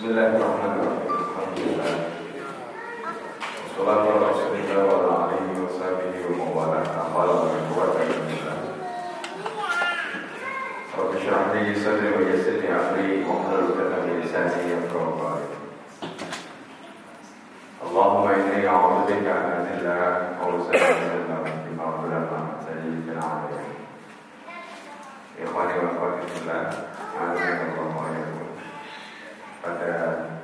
بسم الله الرحمن الرحيم. الحمد لله. والصلاة على رسول الله وعلى آله وصحبه ومن والاه. أخاذ من قوة رب اشرح لي صدري ويسر لي أمري. واحلل عقدة من لساني يفقهوا قولي. اللهم إني أعوذ بك أن أذل وأسأل من بما ظلمت نفسي في العالمين. إخواني وأخواتي في الله أعزكم الله وإياكم Pada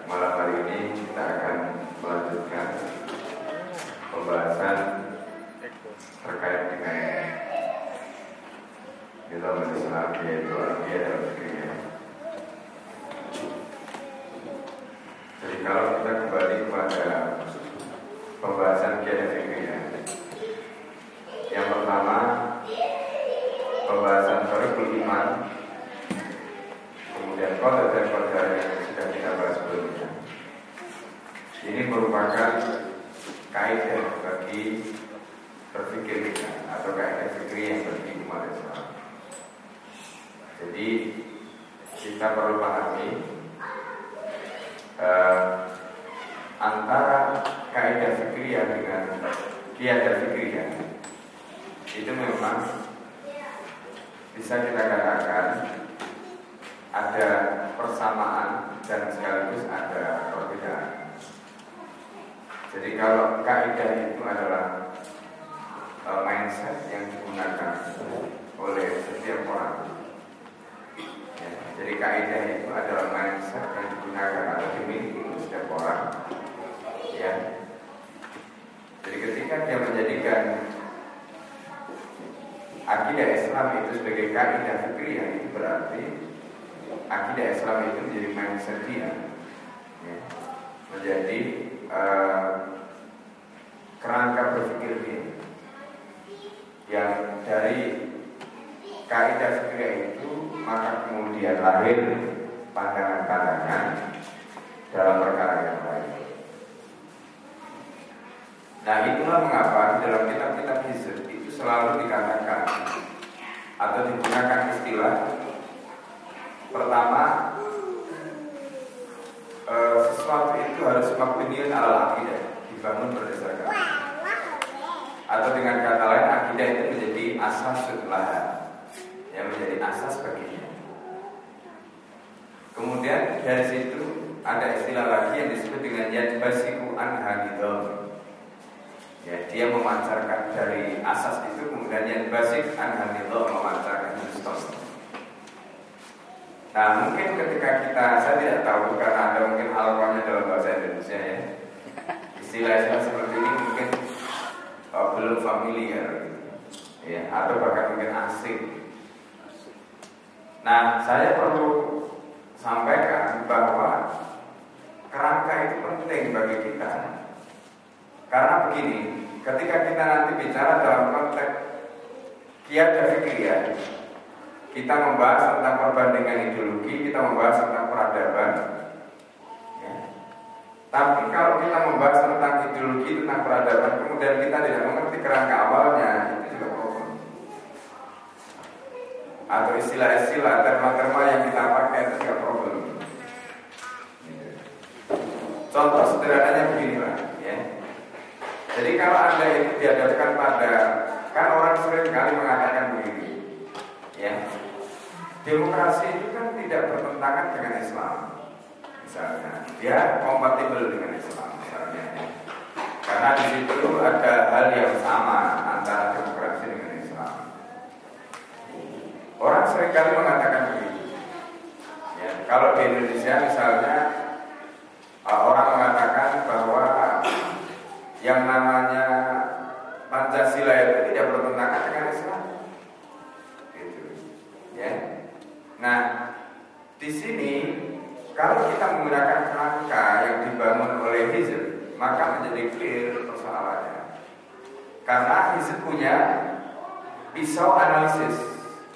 malam hari ini kita akan melanjutkan pembahasan terkait dengan dalam Islam yaitu Arabia dan Fikriyah. Jadi kalau kita kembali kepada pembahasan Kiai Fikriyah, yang pertama pembahasan Tarikul Iman, kemudian kota dan kota yang sudah kita bahas sebelumnya. Ini merupakan kaidah bagi berpikir kita atau kaidah fikri yang bagi umat Islam. Jadi kita perlu pahami eh, antara kaidah fikri dengan kiadah fikri itu memang bisa kita katakan ada persamaan dan sekaligus ada perbedaan. Jadi kalau kaidah itu adalah uh, mindset yang digunakan oleh setiap orang. Ya, jadi kaidah itu adalah mindset yang digunakan atau dimiliki oleh setiap orang. Ya. Jadi ketika dia menjadikan akidah Islam itu sebagai kaidah fikriyah itu berarti akidah Islam itu menjadi mindset dia ya, menjadi uh, kerangka berpikir dia yang dari kaidah fikir itu maka kemudian lahir pandangan-pandangan dalam perkara yang lain. Nah itulah mengapa dalam kitab-kitab hizb itu selalu dikatakan atau digunakan istilah Pertama, e, sesuatu itu harus mabniun ala akidah, dibangun berdasarkan. Atau dengan kata lain, akidah itu menjadi asas lahan, yang menjadi asas baginya. Kemudian dari situ ada istilah lagi yang disebut dengan yadbasiku anhanidom. Ya, dia memancarkan dari asas itu kemudian yadbasik anhanidom memancarkan histos. Nah mungkin ketika kita, saya tidak tahu karena ada mungkin alqurannya dalam bahasa Indonesia ya. Istilah-istilah seperti ini mungkin uh, belum familiar ya, Atau bahkan mungkin asing. Nah saya perlu sampaikan bahwa kerangka itu penting bagi kita. Karena begini, ketika kita nanti bicara dalam konteks kiat fikriyah kita membahas tentang perbandingan ideologi, kita membahas tentang peradaban. Ya. Tapi kalau kita membahas tentang ideologi, tentang peradaban, kemudian kita tidak mengerti kerangka awalnya, itu juga problem. Atau istilah-istilah, terma-terma yang kita pakai itu juga problem. Contoh sederhananya begini Pak, ya. Jadi kalau anda itu dihadapkan pada, kan orang sering kali mengatakan begini, ya Demokrasi itu kan tidak bertentangan dengan Islam Misalnya. Dia kompatibel dengan Islam Misalnya. Karena di situ ada hal yang sama Antara demokrasi dengan Islam. Orang sering kali mengatakan begitu. Ya, Kalau di Indonesia misalnya Orang mengatakan bahwa Yang namanya Pancasila itu tidak bertentangan dengan Islam gitu. Ya, Nah, di sini kalau kita menggunakan kerangka yang dibangun oleh Hizb, maka menjadi clear persoalannya. Karena Hizb punya pisau analisis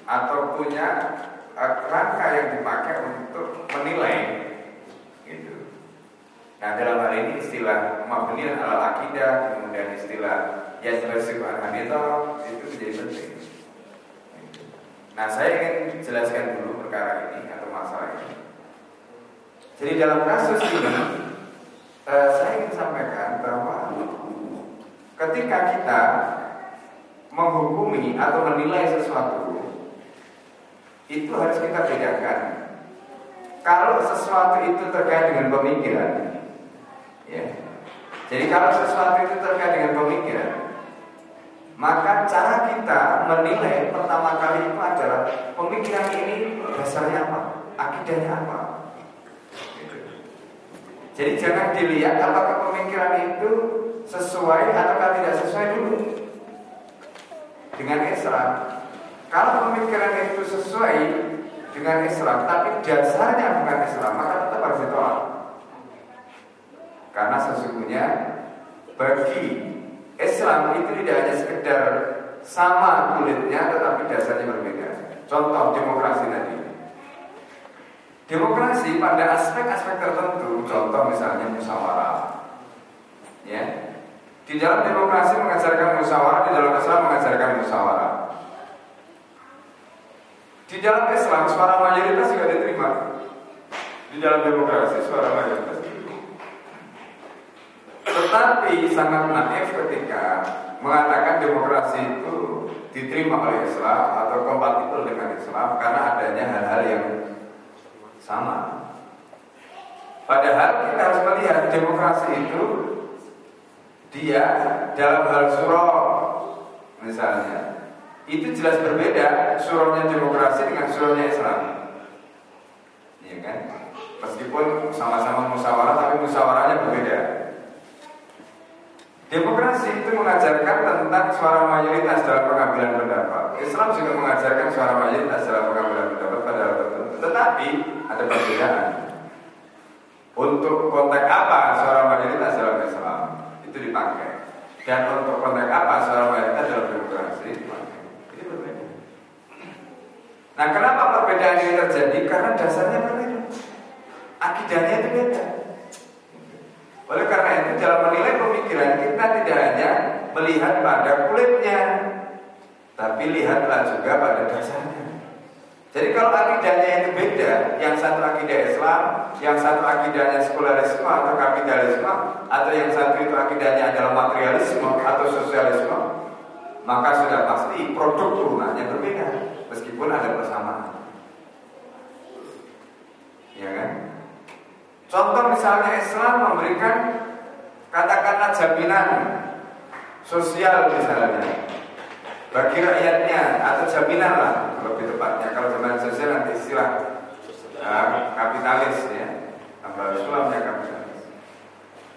atau punya uh, kerangka yang dipakai untuk menilai gitu. Nah dalam hal ini istilah mabniun ala akidah kemudian istilah yasbasiku an itu menjadi penting. Nah saya ingin jelaskan dulu perkara ini atau masalah ini. Jadi dalam kasus ini eh, saya ingin sampaikan bahwa ketika kita menghukumi atau menilai sesuatu itu harus kita bedakan. Kalau sesuatu itu terkait dengan pemikiran, ya. Jadi kalau sesuatu itu terkait dengan pemikiran, maka cara kita menilai pertama kali itu adalah pemikiran ini dasarnya apa, akidahnya apa. Jadi jangan dilihat apakah pemikiran itu sesuai atau tidak sesuai dulu dengan Islam. Kalau pemikiran itu sesuai dengan Islam, tapi dasarnya bukan Islam, maka tetap harus ditolak. Karena sesungguhnya bagi Islam itu tidak hanya sekedar sama kulitnya tetapi dasarnya berbeda. Contoh demokrasi tadi. Demokrasi pada aspek-aspek tertentu, contoh misalnya musyawarah. Ya. Di dalam demokrasi mengajarkan musyawarah, di dalam Islam mengajarkan musyawarah. Di dalam Islam suara mayoritas juga diterima. Di dalam demokrasi suara mayoritas tetapi sangat naif ketika mengatakan demokrasi itu diterima oleh Islam atau kompatibel dengan Islam karena adanya hal-hal yang sama. Padahal kita harus melihat demokrasi itu dia dalam hal surah misalnya itu jelas berbeda surahnya demokrasi dengan surahnya Islam. Iya kan? Meskipun sama-sama musyawarah tapi musyawarahnya berbeda. Demokrasi itu mengajarkan tentang suara mayoritas dalam pengambilan pendapat. Islam juga mengajarkan suara mayoritas dalam pengambilan pendapat pada tertentu. Tetapi ada perbedaan. Untuk konteks apa suara mayoritas dalam Islam itu dipakai. Dan untuk konteks apa suara mayoritas dalam demokrasi. Ini berbeda. Nah, kenapa perbedaan ini terjadi? Karena dasarnya berbeda. Akidahnya itu beda. Oleh karena itu dalam menilai pemikiran kita tidak hanya melihat pada kulitnya, tapi lihatlah juga pada dasarnya. Jadi kalau akidahnya itu beda, yang satu akidah Islam, yang satu akidahnya sekularisme atau kapitalisme, atau yang satu itu akidahnya adalah materialisme atau sosialisme, maka sudah pasti produk turunannya berbeda, meskipun ada persamaan. Ya kan? Contoh misalnya Islam memberikan katakanlah jaminan sosial misalnya bagi rakyatnya atau jaminan lah tepatnya kalau jaminan sosial nanti istilah uh, kapitalis ya. Tambah Islamnya kapitalis.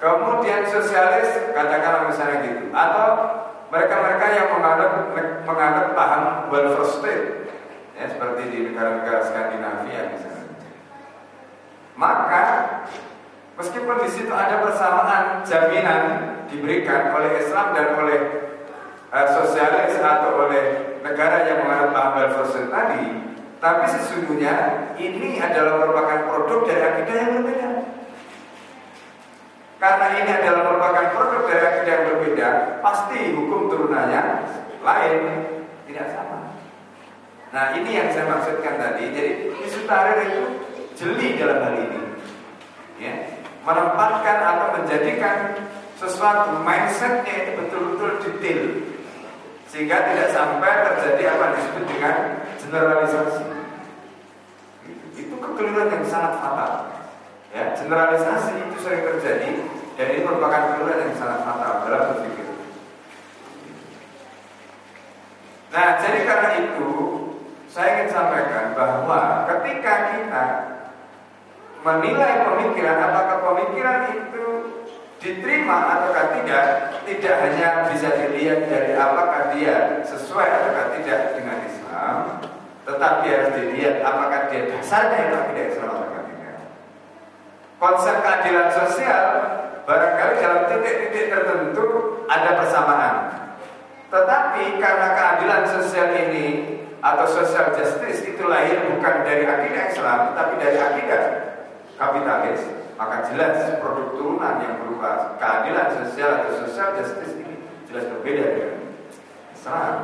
Kemudian sosialis katakanlah misalnya gitu. Atau mereka-mereka yang menganut menganut paham welfare state ya seperti di negara-negara Skandinavia misalnya. Maka meskipun di situ ada persamaan jaminan diberikan oleh Islam dan oleh uh, sosialis atau oleh negara yang menganut paham welfare tadi, tapi sesungguhnya ini adalah merupakan produk dari akidah yang berbeda. Karena ini adalah merupakan produk dari akidah yang berbeda, pasti hukum turunannya lain, tidak sama. Nah ini yang saya maksudkan tadi. Jadi isu tarir itu jeli dalam hal ini ya menempatkan atau menjadikan sesuatu mindsetnya itu betul-betul detail sehingga tidak sampai terjadi apa disebut dengan generalisasi. Itu kekeliruan yang sangat fatal. Ya generalisasi itu sering terjadi dan ini merupakan kekeliruan yang sangat fatal dalam berpikir. Nah jadi karena itu saya ingin sampaikan bahwa ketika kita menilai pemikiran apakah pemikiran itu diterima atau tidak tidak hanya bisa dilihat dari apakah dia sesuai atau tidak dengan Islam tetapi harus dilihat apakah dia dasarnya itu tidak Islam atau tidak konsep keadilan sosial barangkali dalam titik-titik tertentu ada persamaan. Tetapi karena keadilan sosial ini atau social justice itu lahir bukan dari akidah Islam tetapi dari akidah kapitalis, maka jelas produk turunan yang berupa keadilan sosial atau social justice ini jelas berbeda dengan Islam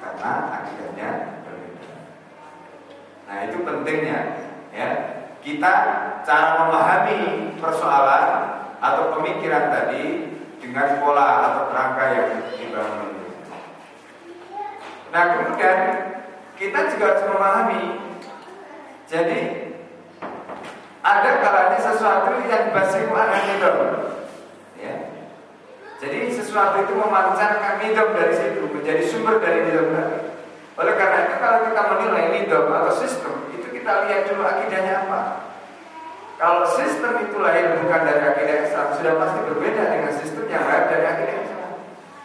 karena akidahnya berbeda. Nah itu pentingnya ya. kita cara memahami persoalan atau pemikiran tadi dengan pola atau kerangka yang dibangun. Nah kemudian kita juga harus memahami jadi ada kalanya sesuatu yang basiku anak nidom ya. Jadi sesuatu itu memancarkan nidom dari situ menjadi sumber dari nidom tadi. Oleh karena itu kalau kita menilai nidom atau sistem itu kita lihat dulu akidahnya apa. Kalau sistem itu lahir bukan dari akidah Islam sudah pasti berbeda dengan sistem yang lahir dari akidah Islam.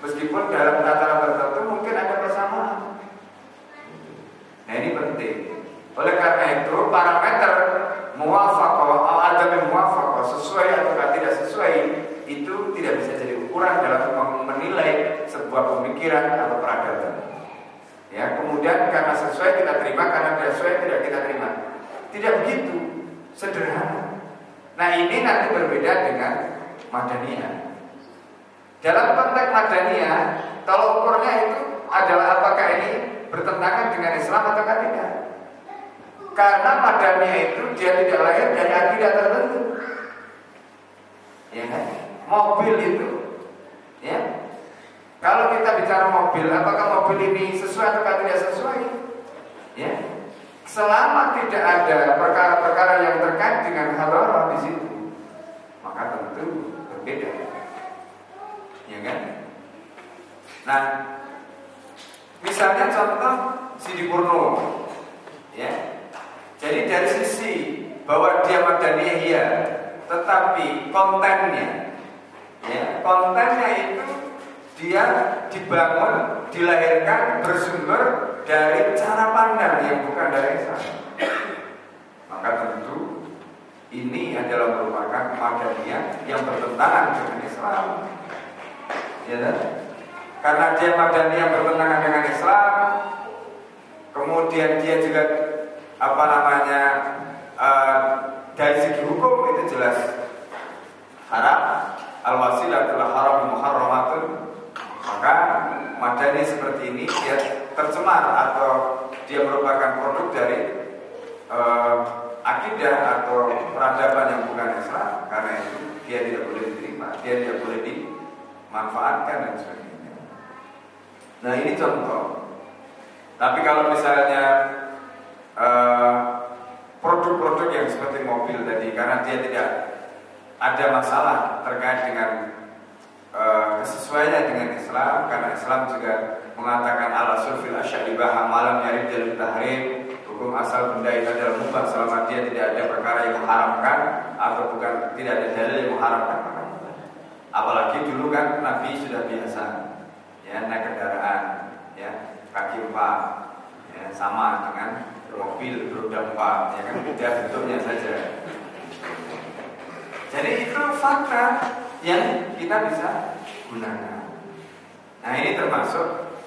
Meskipun dalam tataran tertentu mungkin ada persamaan. Nah ini penting. Oleh karena itu parameter muwafaqah atau muwafaqah sesuai atau tidak sesuai itu tidak bisa jadi ukuran dalam menilai sebuah pemikiran atau peradaban. Ya, kemudian karena sesuai kita terima, karena tidak sesuai tidak kita terima. Tidak begitu sederhana. Nah ini nanti berbeda dengan Madaniyah. Dalam konteks Madaniyah, tolok ukurnya itu adalah apakah ini bertentangan dengan Islam atau tidak? Karena Madaniyah itu dia tidak lahir dari akidah tertentu. Ya kan? Mobil itu, ya. Kalau kita bicara mobil, apakah mobil ini sesuai atau tidak sesuai? Ya. Selama tidak ada perkara-perkara yang terkait dengan halal di situ, maka tentu berbeda. Ya kan? Nah, misalnya contoh Sidi Purno, ya. Jadi dari sisi bahwa dia madaniyah ya, tetapi kontennya, ya, kontennya itu dia dibangun, dilahirkan bersumber dari cara pandang yang bukan dari Islam. Maka tentu ini adalah merupakan madaniyah yang bertentangan dengan Islam. Ya, kan? Karena dia madaniyah bertentangan dengan Islam, kemudian dia juga apa namanya uh, dari segi hukum itu jelas haram al-wasilatul haram muharramatun maka madani seperti ini dia tercemar atau dia merupakan produk dari uh, akidah atau peradaban yang bukan Islam karena itu dia tidak boleh diterima, dia tidak boleh dimanfaatkan dan sebagainya. Nah ini contoh. Tapi kalau misalnya eh, produk-produk uh, yang seperti mobil tadi karena dia tidak ada masalah terkait dengan Eh, kesesuaiannya dengan Islam karena Islam juga mengatakan ala sulfil asyadibah malam yarid jalur tahrim hukum asal benda itu adalah mubah selama dia tidak ada perkara yang mengharamkan atau bukan tidak ada dalil yang mengharamkan apalagi dulu kan Nabi sudah biasa ya naik kendaraan ya kaki empat ya, sama dengan mobil beroda empat ya kan? Beda bentuknya saja. Jadi itu fakta yang kita bisa gunakan. Nah ini termasuk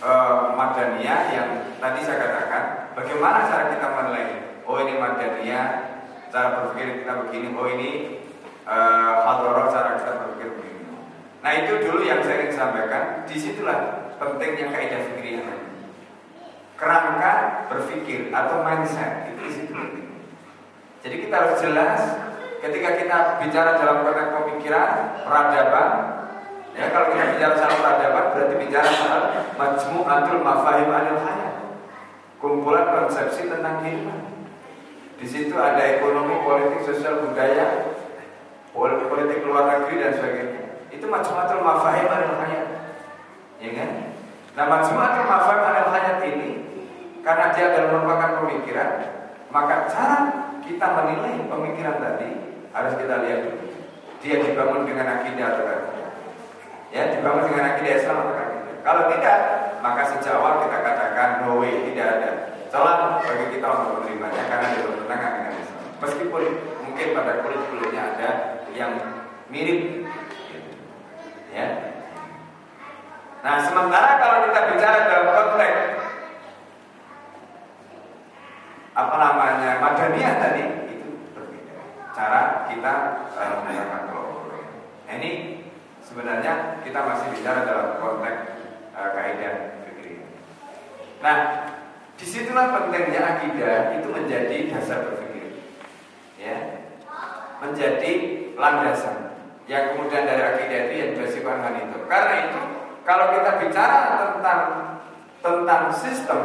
uh, Madaniyah yang tadi saya katakan bagaimana cara kita menilai oh ini Madaniyah cara berpikir kita begini oh ini uh, cara kita berpikir begini. Nah itu dulu yang saya ingin sampaikan. Di situlah pentingnya kaidah fikih kerangka berpikir atau mindset itu di situ penting jadi kita harus jelas ketika kita bicara dalam konteks pemikiran peradaban ya kalau kita bicara soal peradaban berarti bicara soal majmu'atul mafahim anil hayat kumpulan konsepsi tentang kehidupan di situ ada ekonomi, politik, sosial, budaya, politik luar negeri dan sebagainya. Itu majmu'atul mafahim anil hayat. Ya kan? Nah, majmu'atul mafahim anil hayat ini karena dia adalah merupakan pemikiran, maka cara kita menilai pemikiran tadi harus kita lihat dulu. Dia dibangun dengan akidah atau tidak. Ya, dibangun dengan akidah Islam atau tidak. Kalau tidak, maka sejak awal kita katakan no way, tidak ada celah bagi kita untuk menerimanya karena dia bertentangan dengan Islam. Meskipun mungkin pada kulit-kulitnya ada yang mirip. Ya. Nah, sementara kalau kita bicara dalam konteks apa namanya madaniyah tadi cara kita uh, menggunakan kelompok. Nah, ini sebenarnya kita masih bicara dalam konteks uh, kaidah fikih. Nah, di situlah pentingnya akidah itu menjadi dasar berpikir. menjadi landasan yang kemudian dari akidah itu yang bersifat itu. Karena itu kalau kita bicara tentang tentang sistem,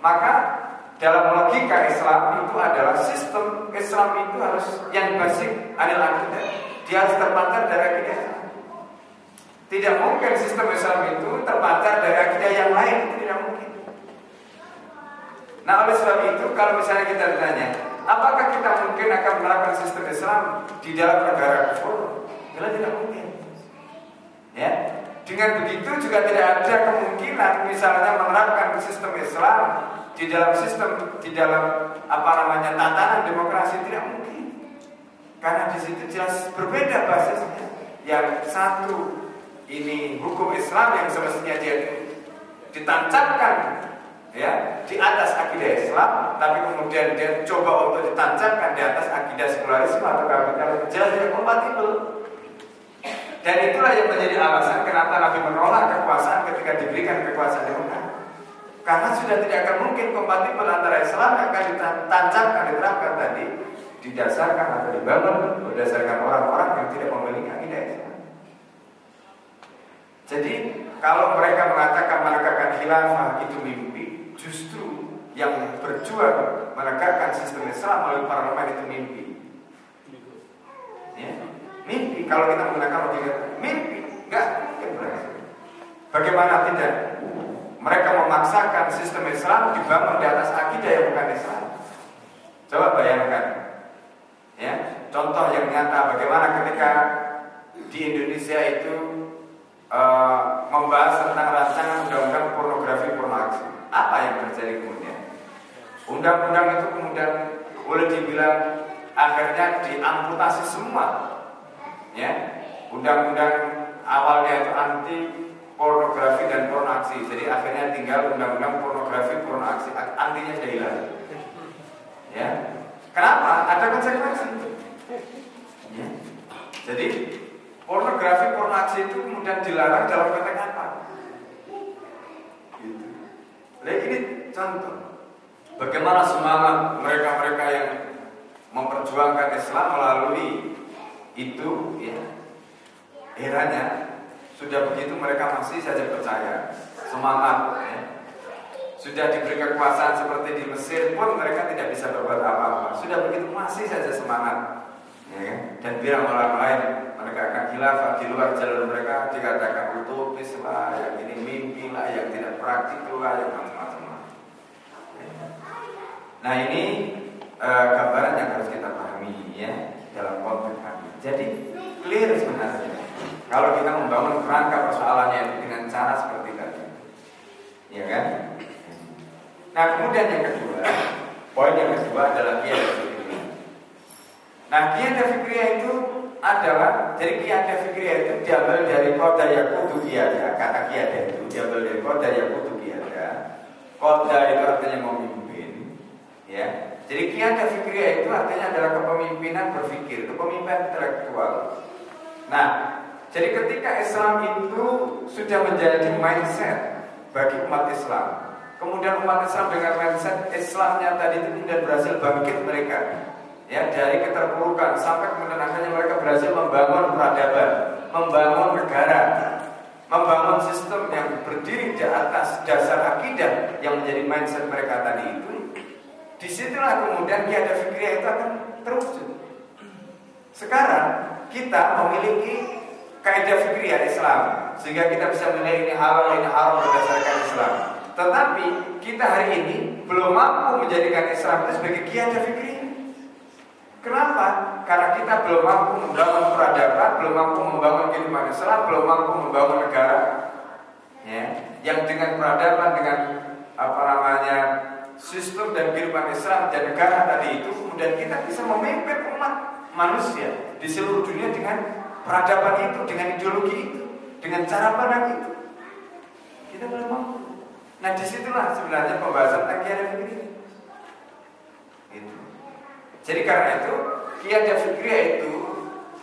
maka dalam logika Islam itu adalah sistem Islam itu harus yang basic adalah akidah. Dia harus terpancar dari akidah. Tidak mungkin sistem Islam itu terpancar dari akidah yang lain, itu tidak mungkin. Nah oleh sebab itu kalau misalnya kita ditanya, apakah kita mungkin akan menerapkan sistem Islam di dalam negara kufur? Jelas tidak mungkin. Ya, dengan begitu juga tidak ada kemungkinan misalnya menerapkan sistem Islam di dalam sistem di dalam apa namanya tatanan demokrasi tidak mungkin. Karena di situ jelas berbeda basisnya. Yang satu ini hukum Islam yang semestinya dia ditancapkan ya di atas akidah Islam tapi kemudian dia coba untuk ditancapkan di atas akidah sekularisme atau kapitalisme jelas tidak kompatibel dan itulah yang menjadi alasan kenapa Nabi menolak kekuasaan ketika diberikan kekuasaan demokrasi karena sudah tidak akan mungkin kompatibel antara Islam yang akan ditancapkan diterapkan tadi didasarkan atau dibangun berdasarkan orang-orang yang tidak memiliki akidah Islam jadi kalau mereka mengatakan menegakkan khilafah itu mimpi Justru yang berjuang menegakkan sistem Islam melalui parlemen itu mimpi. Mimpi. Kalau kita menggunakan logika mimpi, nggak mungkin berhasil. Bagaimana tidak? Mereka memaksakan sistem Islam dibangun di atas akidah yang bukan Islam. Coba bayangkan, ya, contoh yang nyata bagaimana ketika di Indonesia itu uh, membahas tentang rancangan undang-undang pornografi pornografi apa yang terjadi kemudian? Undang-undang itu kemudian boleh dibilang akhirnya diamputasi semua. Ya, undang-undang awalnya itu anti pornografi dan pornoaksi. Jadi akhirnya tinggal undang-undang pornografi pornoaksi. Antinya sudah hilang. Ya. Kenapa? Ada konsekuensi. Ya. Jadi pornografi pornoaksi itu kemudian dilarang dalam konteks apa? Nah ini contoh Bagaimana semangat mereka-mereka yang memperjuangkan Islam melalui itu ya sudah begitu mereka masih saja percaya semangat ya. sudah diberi kekuasaan seperti di Mesir pun mereka tidak bisa berbuat apa-apa sudah begitu masih saja semangat ya kan? dan bilang orang lain menegakkan khilafah di luar jalur mereka dikatakan utopis lah yang ini mimpi lah yang tidak praktikal lah yang Nah ini e, gambaran yang harus kita pahami ya dalam konteks. Jadi clear sebenarnya kalau kita membangun kerangka persoalannya dengan cara seperti tadi, ya kan? Nah kemudian yang kedua, poin yang kedua adalah kiat fikriyah. Nah kiat fikriyah itu adalah jadi kiat fikriyah itu diambil dari kota yakutu kiada kata kiada itu diambil dari kota yakutu kiada kota itu artinya memimpin Ya. Jadi kiat fikriyah itu artinya adalah kepemimpinan berpikir, kepemimpinan intelektual. Nah, jadi ketika Islam itu sudah menjadi mindset bagi umat Islam, kemudian umat Islam dengan mindset Islamnya tadi itu kemudian berhasil bangkit mereka, ya dari keterpurukan sampai kemudian akhirnya mereka berhasil membangun peradaban, membangun negara, membangun sistem yang berdiri di atas dasar akidah yang menjadi mindset mereka tadi itu Di situlah kemudian kiada fikri itu akan terwujud. Sekarang kita memiliki kaidah fikriah Islam sehingga kita bisa menilai ini halal ini haram berdasarkan Islam. Tetapi kita hari ini belum mampu menjadikan Islam itu sebagai kiada fikri. Kenapa? Karena kita belum mampu membangun peradaban, belum mampu membangun kehidupan Islam, belum mampu membangun negara, ya, yang dengan peradaban, dengan apa namanya sistem dan kehidupan Islam dan negara tadi itu kemudian kita bisa memimpin umat manusia di seluruh dunia dengan peradaban itu, dengan ideologi itu, dengan cara pandang itu. Kita belum mampu. Nah di situlah sebenarnya pembahasan tentang fikri. Itu. Jadi karena itu kiada fikri itu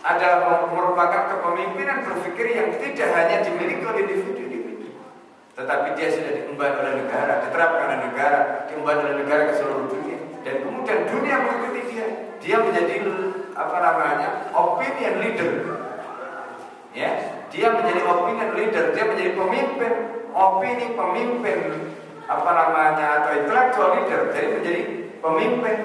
adalah merupakan kepemimpinan berpikir yang tidak hanya dimiliki oleh individu tetapi dia sudah diemban oleh negara, diterapkan oleh negara, diemban oleh negara ke seluruh dunia. Dan kemudian dunia mengikuti dia. Dia menjadi apa namanya opinion leader. Ya, dia menjadi opinion leader, dia menjadi pemimpin opini pemimpin apa namanya atau intellectual leader, jadi menjadi pemimpin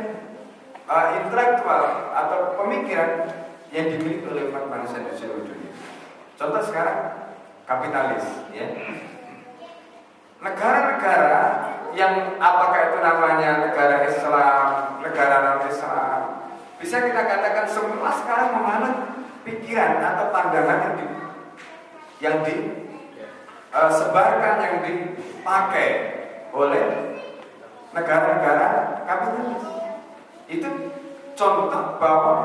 uh, intelektual atau pemikiran yang dimiliki oleh manusia di seluruh dunia. Contoh sekarang kapitalis, ya. Negara-negara yang apakah itu namanya negara Islam, negara non Islam, bisa kita katakan semua sekarang menganut pikiran atau pandangan yang di, yang disebarkan, uh, yang dipakai oleh negara-negara kapitalis. Itu contoh bahwa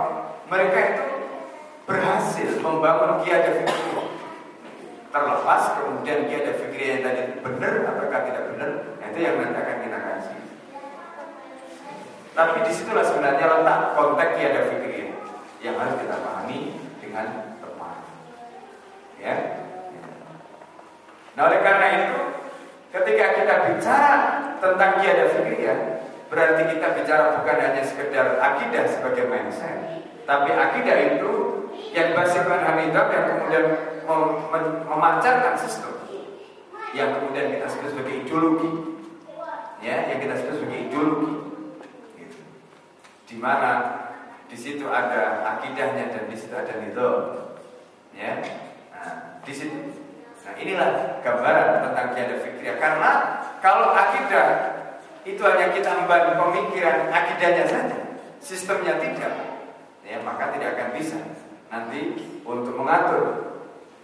mereka itu berhasil membangun kiai terlepas kemudian kiai fikir yang tadi benar ataukah tidak benar itu yang nanti akan kita kasih tapi di situlah sebenarnya letak konteks kiai fikir yang harus kita pahami dengan tepat. Ya. Nah oleh karena itu ketika kita bicara tentang kiai fikir ya berarti kita bicara bukan hanya sekedar akidah sebagai mindset tapi akidah itu yang basiskan hamidah yang kemudian mem memancarkan sistem. Yang kemudian kita sebut sebagai ideologi. Ya yang kita sebut sebagai ideologi. Gitu. di mana di situ ada akidahnya dan di situ ada nidom ya. Nah, di situ. Nah inilah gambaran tentang kiada fikriah karena kalau akidah itu hanya kita membangun pemikiran akidahnya saja sistemnya tidak. Ya maka tidak akan bisa nanti untuk mengatur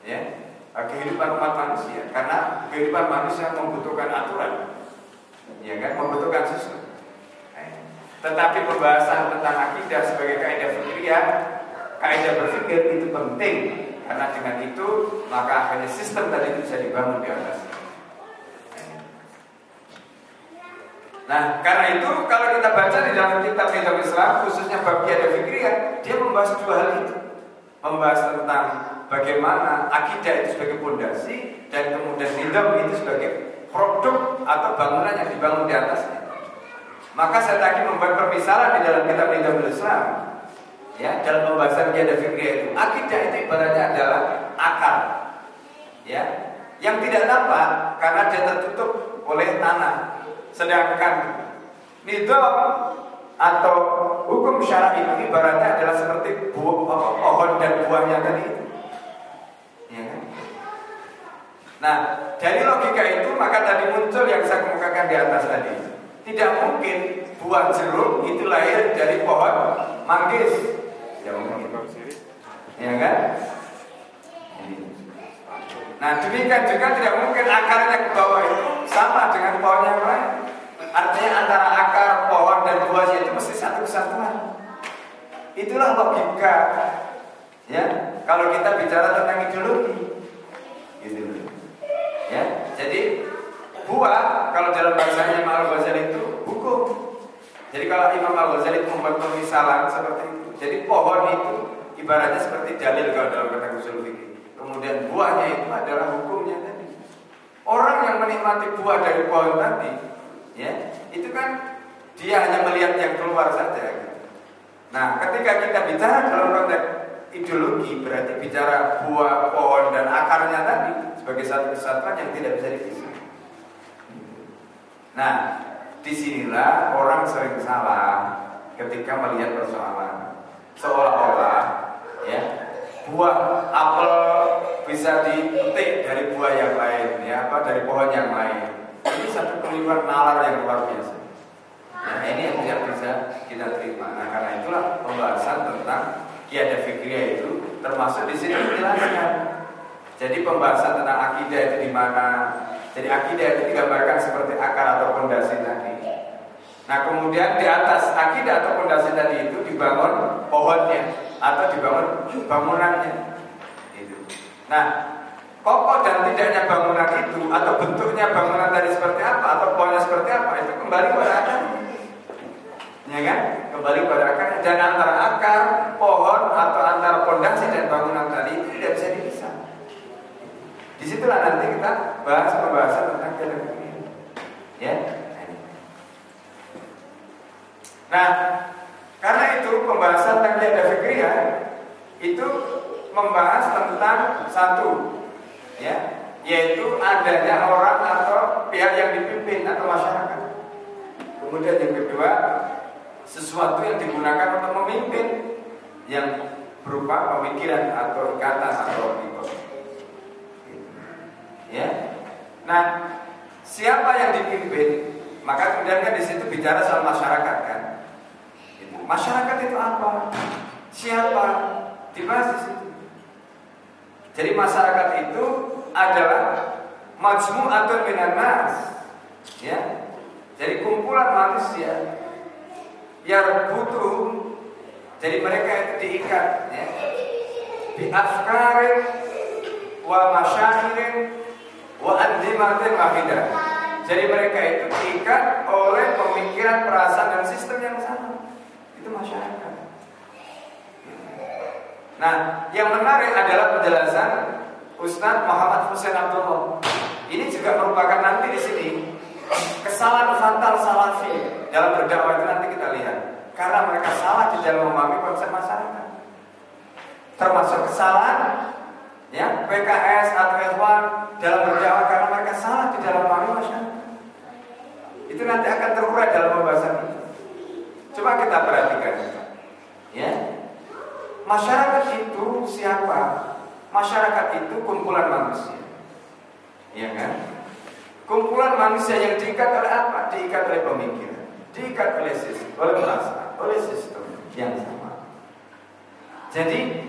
ya kehidupan umat manusia. Karena kehidupan manusia membutuhkan aturan ya kan? Membutuhkan sistem. Tetapi pembahasan tentang akidah sebagai kaidah fikriah kaidah berpikir itu penting. Karena dengan itu maka akhirnya sistem tadi bisa dibangun di atas. Nah, karena itu kalau kita baca di dalam kitab Islam, khususnya bab kiadah fikriah, dia membahas dua hal itu. Membahas tentang bagaimana akidah itu sebagai pondasi dan kemudian nidam itu sebagai produk atau bangunan yang dibangun di atasnya. Maka saya tadi membuat permisalan di dalam kitab nidam Islam. Ya, dalam pembahasan kiadah fikriah itu, akidah itu ibaratnya adalah akar. Ya, yang tidak nampak karena dia tertutup oleh tanah. Sedangkan nidam atau hukum syara itu ibaratnya adalah seperti buah, pohon dan buahnya tadi Ya? Nah, dari logika itu maka tadi muncul yang saya kemukakan di atas tadi. Tidak mungkin buah jeruk itu lahir dari pohon manggis. Ya mungkin. Ya kan? Nah, demikian juga tidak mungkin akarnya ke bawah itu sama dengan pohon yang lain. Artinya antara akar pohon dan buahnya itu mesti satu kesatuan. Itulah logika Ya, kalau kita bicara tentang ideologi, gitu. Ya, jadi buah kalau dalam bahasanya Imam Al Ghazali itu hukum. Jadi kalau Imam Al Ghazali membuat pemisalan seperti itu, jadi pohon itu ibaratnya seperti dalil kalau dalam kata usul fikih. Kemudian buahnya itu adalah hukumnya tadi. Orang yang menikmati buah dari pohon tadi, ya, itu kan dia hanya melihat yang keluar saja. Nah, ketika kita bicara dalam konteks ideologi berarti bicara buah pohon dan akarnya tadi sebagai satu kesatuan yang tidak bisa dipisah. Nah, di sinilah orang sering salah ketika melihat persoalan seolah-olah ya buah apel bisa dipetik dari buah yang lain ya apa dari pohon yang lain satu keliruan nalar yang luar biasa nah ini yang tidak bisa kita terima nah karena itulah pembahasan tentang kiada fikriah itu termasuk di sini dijelaskan. Jadi pembahasan tentang akidah itu di mana? Jadi akidah itu digambarkan seperti akar atau pondasi tadi. Nah kemudian di atas akidah atau pondasi tadi itu dibangun pohonnya atau dibangun bangunannya. Itu. Nah kokoh dan tidaknya bangunan itu atau bentuknya bangunan tadi seperti apa atau pohonnya seperti apa itu kembali kepada akar ya kan? Kembali pada akar dan antara akar, pohon atau antara pondasi dan bangunan tadi itu tidak bisa dipisah. Di situlah nanti kita bahas pembahasan tentang ini. Ya. Nah, karena itu pembahasan tentang kiada fikriah itu membahas tentang satu ya yaitu adanya orang atau pihak yang dipimpin atau masyarakat. Kemudian yang kedua sesuatu yang digunakan untuk memimpin yang berupa pemikiran atau ikatan atau ikut. Ya. Nah, siapa yang dipimpin? Maka kemudian kan di situ bicara soal masyarakat kan. Masyarakat itu apa? Siapa? Dibahas di situ. Jadi masyarakat itu adalah majmu'atun minan nas. Ya. Jadi kumpulan manusia yang butuh jadi mereka itu diikat ya. Bi afkarin wa masyahirin wa andimatin wahidah. Jadi mereka itu diikat oleh pemikiran, perasaan dan sistem yang sama. Itu masyarakat. Nah, yang menarik adalah penjelasan Ustadz Muhammad Hussein Abdullah. Ini juga merupakan nanti di sini kesalahan fatal salafi dalam berdakwah itu nanti kita lihat. Karena mereka salah di dalam memahami konsep masyarakat. Termasuk kesalahan ya PKS atau Ikhwan dalam berdakwah karena mereka salah di dalam memahami masyarakat. Itu nanti akan terurai dalam pembahasan ini. Coba kita perhatikan. Ya, Masyarakat itu siapa? Masyarakat itu kumpulan manusia. Iya kan? Kumpulan manusia yang diikat oleh apa? Diikat oleh pemikiran, diikat oleh sistem, oleh perasaan, oleh sistem yang sama. Jadi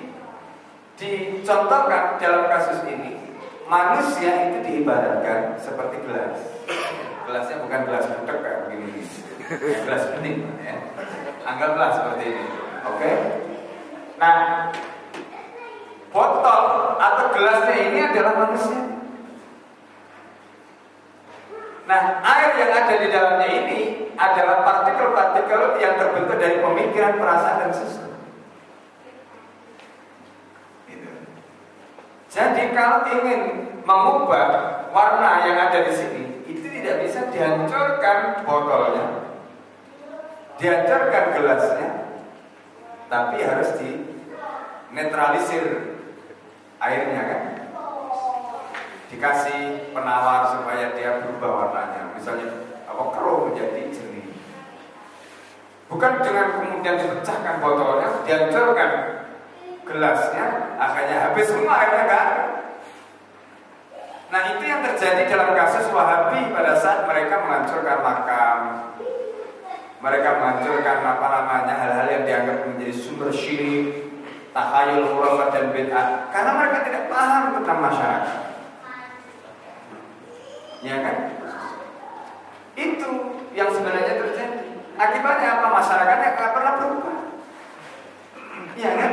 dicontohkan dalam kasus ini manusia itu diibaratkan seperti gelas. Gelasnya bukan gelas butek kayak begini, gelas bening ya. Anggaplah seperti ini. Oke? Okay? Nah, botol atau gelasnya ini adalah manusia. Nah, air yang ada di dalamnya ini adalah partikel-partikel yang terbentuk dari pemikiran, perasaan, dan sistem. Gitu. Jadi kalau ingin mengubah warna yang ada di sini, itu tidak bisa dihancurkan botolnya, dihancurkan gelasnya, tapi harus di netralisir airnya kan? Dikasih penawar supaya dia berubah warnanya. Misalnya apa keruh menjadi jernih. Bukan dengan kemudian dipecahkan botolnya dihancurkan gelasnya akhirnya habis semua airnya kan? Nah itu yang terjadi dalam kasus Wahabi pada saat mereka menghancurkan makam. Mereka menghancurkan apa namanya hal-hal yang dianggap menjadi sumber syirik tahayul khurafat dan bid'ah karena mereka tidak paham tentang masyarakat. Ya kan? Itu yang sebenarnya terjadi. Akibatnya apa? Masyarakatnya nggak pernah berubah. Ya kan?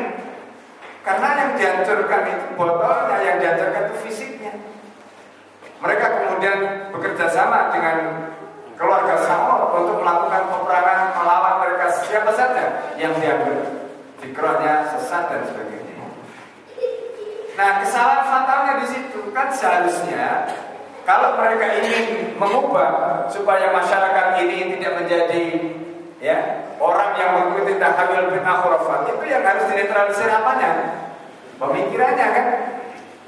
Karena yang dihancurkan itu botolnya, yang dihancurkan itu fisiknya. Mereka kemudian bekerja sama dengan keluarga Saul untuk melakukan peperangan melawan mereka siapa saja yang diambil dikrohnya sesat sebagainya. Nah kesalahan fatalnya di situ kan seharusnya kalau mereka ingin mengubah supaya masyarakat ini tidak menjadi ya orang yang mengikuti tahayyul bin akhurafat itu yang harus dinetralisir apanya? Pemikirannya kan?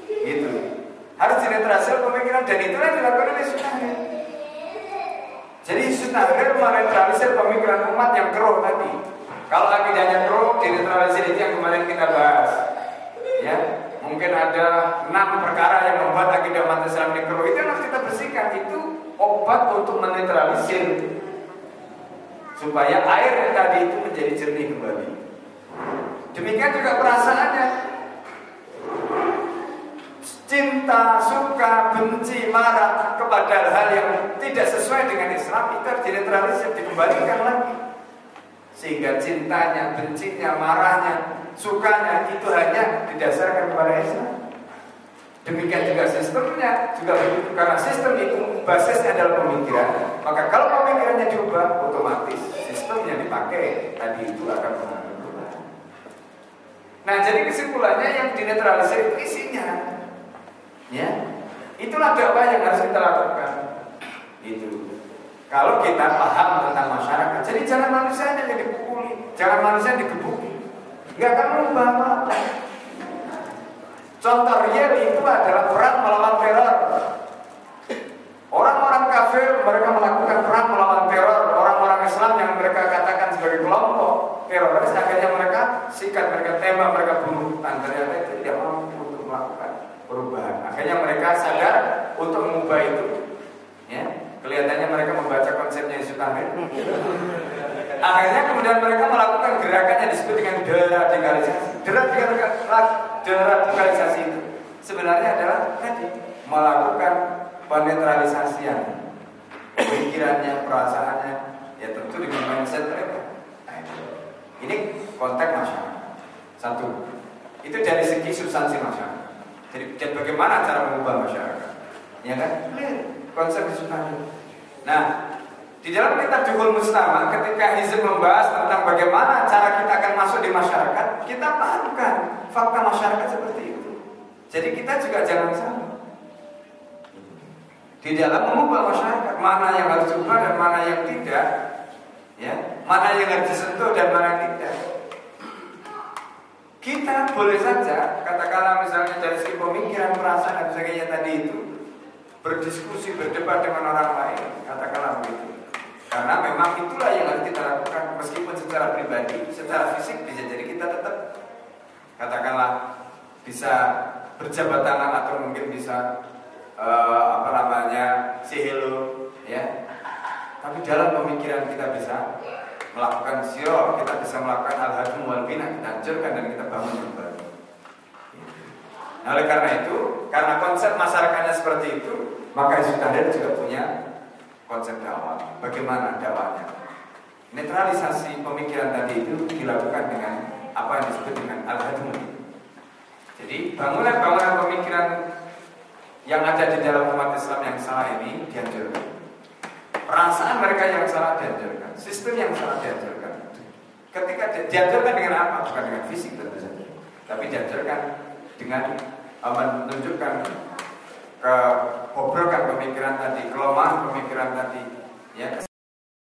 Gitu. Harus dinetralisir pemikiran dan itu yang dilakukan oleh sunnah. Jadi sunnah menetralisir pemikiran umat yang keruh tadi. Kalau akidahnya pro, dinetralisir itu yang kemarin kita bahas. Ya, mungkin ada enam perkara yang membuat akidah umat Islam ini. Itu harus kita bersihkan. Itu obat untuk menetralisir supaya air tadi itu menjadi jernih kembali. Demikian juga perasaannya. Cinta, suka, benci, marah kepada hal yang tidak sesuai dengan Islam itu harus dinetralisir, dikembalikan lagi. Sehingga cintanya, bencinya, marahnya, sukanya itu hanya didasarkan kepada Islam. Demikian juga sistemnya juga begitu karena sistem itu basisnya adalah pemikiran. Maka kalau pemikirannya diubah, otomatis sistem yang dipakai tadi itu akan berubah. Nah, jadi kesimpulannya yang dinetralisir isinya. Ya. Itulah dakwah yang harus kita lakukan. Itu. Kalau kita paham tentang masyarakat, jadi jangan manusia yang dipukuli, jangan manusia yang digebuki. nggak akan merubah apa Contoh real itu adalah perang melawan teror. Orang-orang kafir mereka melakukan perang melawan teror. Orang-orang Islam yang mereka katakan sebagai kelompok teroris akhirnya mereka sikat, mereka tembak, mereka bunuh. Dan ternyata itu tidak mampu untuk melakukan perubahan. Akhirnya mereka sadar untuk mengubah itu. Ya, kelihatannya konsepnya Yesus Akhirnya kemudian mereka melakukan gerakan yang disebut dengan deradikalisasi. Deradikalisasi itu sebenarnya adalah tadi melakukan penetralisasian pemikirannya, perasaannya, ya tentu dengan mindset mereka. Nah, ini konteks masyarakat. Satu, itu dari segi substansi masyarakat. Jadi, bagaimana cara mengubah masyarakat? Ya kan? Konsep substansi. Nah, di dalam kitab Juhul Mustama ketika Hizib membahas tentang bagaimana cara kita akan masuk di masyarakat, kita pahamkan fakta masyarakat seperti itu. Jadi kita juga jangan salah. Di dalam mengubah masyarakat, mana yang harus diubah dan mana yang tidak, ya, mana yang harus disentuh dan mana yang tidak. Kita boleh saja, katakanlah misalnya dari segi pemikiran, perasaan dan sebagainya tadi itu, berdiskusi, berdebat dengan orang lain, katakanlah begitu. Memang itulah yang harus kita lakukan meskipun secara pribadi, secara fisik bisa jadi kita tetap katakanlah bisa berjabat tangan atau mungkin bisa uh, apa namanya say hello ya. Tapi dalam pemikiran kita bisa melakukan sio, kita bisa melakukan al-hadum wal bina, kita hancurkan dan kita bangun kembali. Nah, oleh karena itu, karena konsep masyarakatnya seperti itu, maka sudah juga punya konsep dakwah. Bagaimana dakwahnya? Netralisasi pemikiran tadi itu dilakukan dengan apa yang disebut dengan al Jadi bangunan-bangunan pemikiran yang ada di dalam umat Islam yang salah ini dianjurkan. Perasaan mereka yang salah dianjurkan, sistem yang salah dianjurkan. Ketika dianjurkan dengan apa? Bukan dengan fisik tentu saja, tapi dianjurkan dengan menunjukkan kebobrokan pemikiran tadi, kelemahan pemikiran tadi, ya